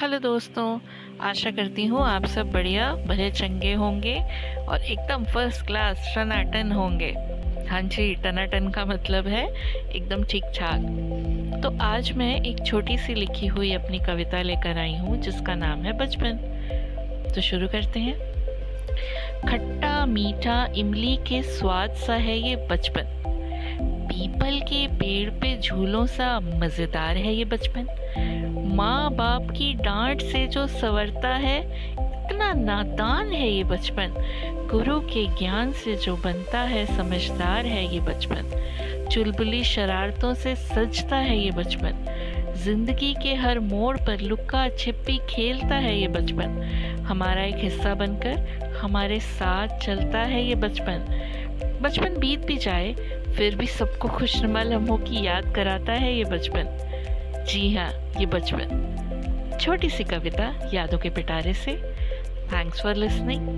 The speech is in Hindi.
हेलो दोस्तों, आशा करती हूँ आप सब बढ़िया, भले चंगे होंगे और एकदम फ़र्स्ट क्लास टनाटन होंगे। हाँ जी टनाटन का मतलब है एकदम ठीक ठाक तो आज मैं एक छोटी सी लिखी हुई अपनी कविता लेकर आई हूँ, जिसका नाम है बचपन। तो शुरू करते हैं। खट्टा, मीठा, इमली के स्वाद सा है ये बचपन। पीपल के पेड़ पे झूलों सा मज़ेदार है ये बचपन। माँ बाप की डांट से जो सवरता है, इतना नादान है ये बचपन। गुरु के ज्ञान से जो बनता है, समझदार है ये बचपन। चुलबुली शरारतों से सजता है ये बचपन। ज़िंदगी के हर मोड़ पर लुक्का छिपी खेलता है ये बचपन। हमारा एक हिस्सा बनकर हमारे साथ चलता है ये बचपन। बचपन बीत भी जाए फिर भी सबको खुशनुमा लम्हों की याद कराता है ये बचपन। जी हाँ ये बचपन। छोटी सी कविता यादों के पिटारे से। Thanks for listening